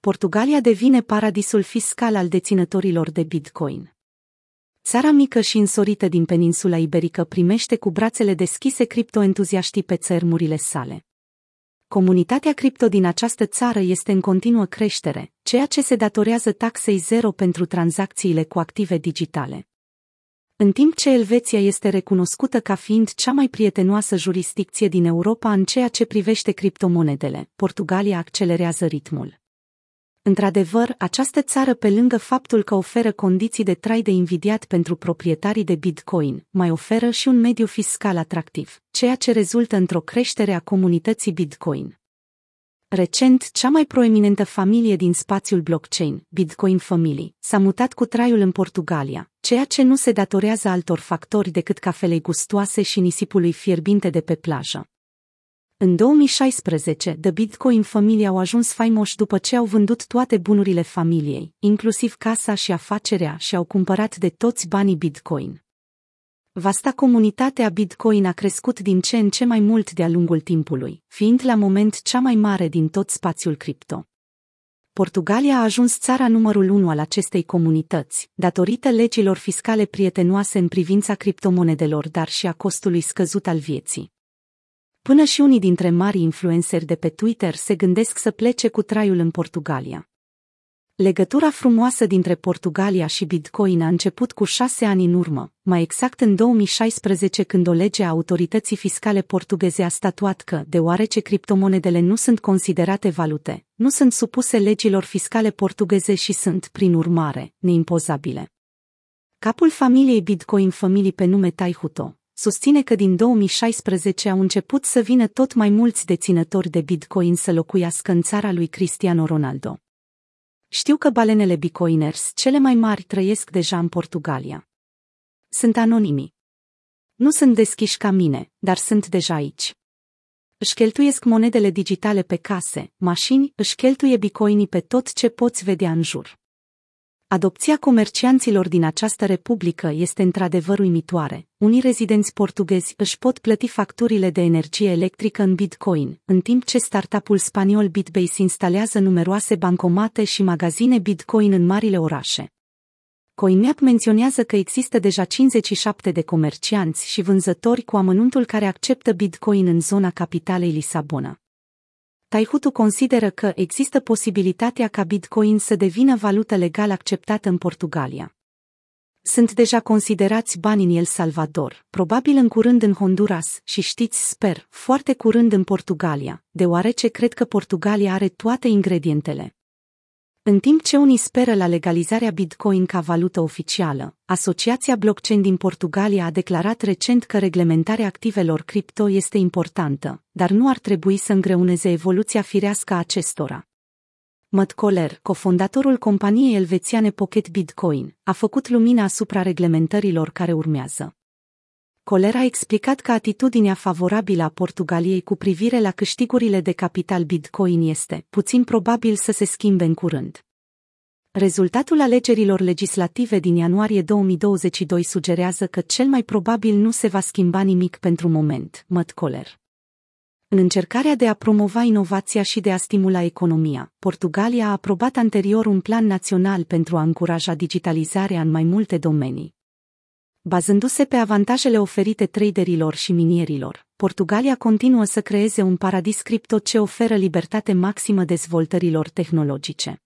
Portugalia devine paradisul fiscal al deținătorilor de Bitcoin. Țara mică și însorită din peninsula iberică primește cu brațele deschise criptoentuziaștii pe țărmurile sale. Comunitatea cripto din această țară este în continuă creștere, ceea ce se datorează taxei zero pentru tranzacțiile cu active digitale. În timp ce Elveția este recunoscută ca fiind cea mai prietenoasă jurisdicție din Europa în ceea ce privește criptomonedele, Portugalia accelerează ritmul. Într-adevăr, această țară, pe lângă faptul că oferă condiții de trai de invidiat pentru proprietarii de Bitcoin, mai oferă și un mediu fiscal atractiv, ceea ce rezultă într-o creștere a comunității Bitcoin. Recent, cea mai proeminentă familie din spațiul blockchain, Bitcoin Family, s-a mutat cu traiul în Portugalia, ceea ce nu se datorează altor factori decât cafelei gustoase și nisipului fierbinte de pe plajă. În 2016, The Bitcoin Family au ajuns faimoși după ce au vândut toate bunurile familiei, inclusiv casa și afacerea și au cumpărat de toți banii Bitcoin. Vasta comunitate a Bitcoin a crescut din ce în ce mai mult de-a lungul timpului, fiind la moment cea mai mare din tot spațiul cripto. Portugalia a ajuns țara numărul 1 al acestei comunități, datorită legilor fiscale prietenoase în privința criptomonedelor, dar și a costului scăzut al vieții. Până și unii dintre mari influenceri de pe Twitter se gândesc să plece cu traiul în Portugalia. Legătura frumoasă dintre Portugalia și Bitcoin a început cu șase ani în urmă, mai exact în 2016 când o lege a autorității fiscale portugheze a statuat că, deoarece criptomonedele nu sunt considerate valute, nu sunt supuse legilor fiscale portugheze și sunt, prin urmare, neimpozabile. Capul familiei Bitcoin Family pe nume Taihuto, susține că din 2016 au început să vină tot mai mulți deținători de Bitcoin să locuiască în țara lui Cristiano Ronaldo. Știu că balenele bitcoiners cele mai mari trăiesc deja în Portugalia. Sunt anonimi. Nu sunt deschiși ca mine, dar sunt deja aici. Își cheltuiesc monedele digitale pe case, mașini, își cheltuie bitcoinii pe tot ce poți vedea în jur. Adopția comercianților din această republică este într-adevăr uimitoare. Unii rezidenți portughezi își pot plăti facturile de energie electrică în Bitcoin, în timp ce startup-ul spaniol BitBase instalează numeroase bancomate și magazine Bitcoin în marile orașe. CoinMap menționează că există deja 57 de comercianți și vânzători cu amănuntul care acceptă Bitcoin în zona capitalei Lisabona. Taihutu consideră că există posibilitatea ca Bitcoin să devină valută legal acceptată în Portugalia. Sunt deja considerați bani în El Salvador, probabil în curând în Honduras și știți, sper, foarte curând în Portugalia, deoarece cred că Portugalia are toate ingredientele. În timp ce unii speră la legalizarea Bitcoin ca valută oficială, Asociația Blockchain din Portugalia a declarat recent că reglementarea activelor cripto este importantă, dar nu ar trebui să îngreuneze evoluția firească a acestora. Matt Coller, cofondatorul companiei elvețiane Pocket Bitcoin, a făcut lumina asupra reglementărilor care urmează. Coller a explicat că atitudinea favorabilă a Portugaliei cu privire la câștigurile de capital Bitcoin este puțin probabil să se schimbe în curând. Rezultatul alegerilor legislative din ianuarie 2022 sugerează că cel mai probabil nu se va schimba nimic pentru moment, Matt Coller. În încercarea de a promova inovația și de a stimula economia, Portugalia a aprobat anterior un plan național pentru a încuraja digitalizarea în mai multe domenii. Bazându-se pe avantajele oferite traderilor și minierilor, Portugalia continuă să creeze un paradis cripto ce oferă libertate maximă dezvoltărilor tehnologice.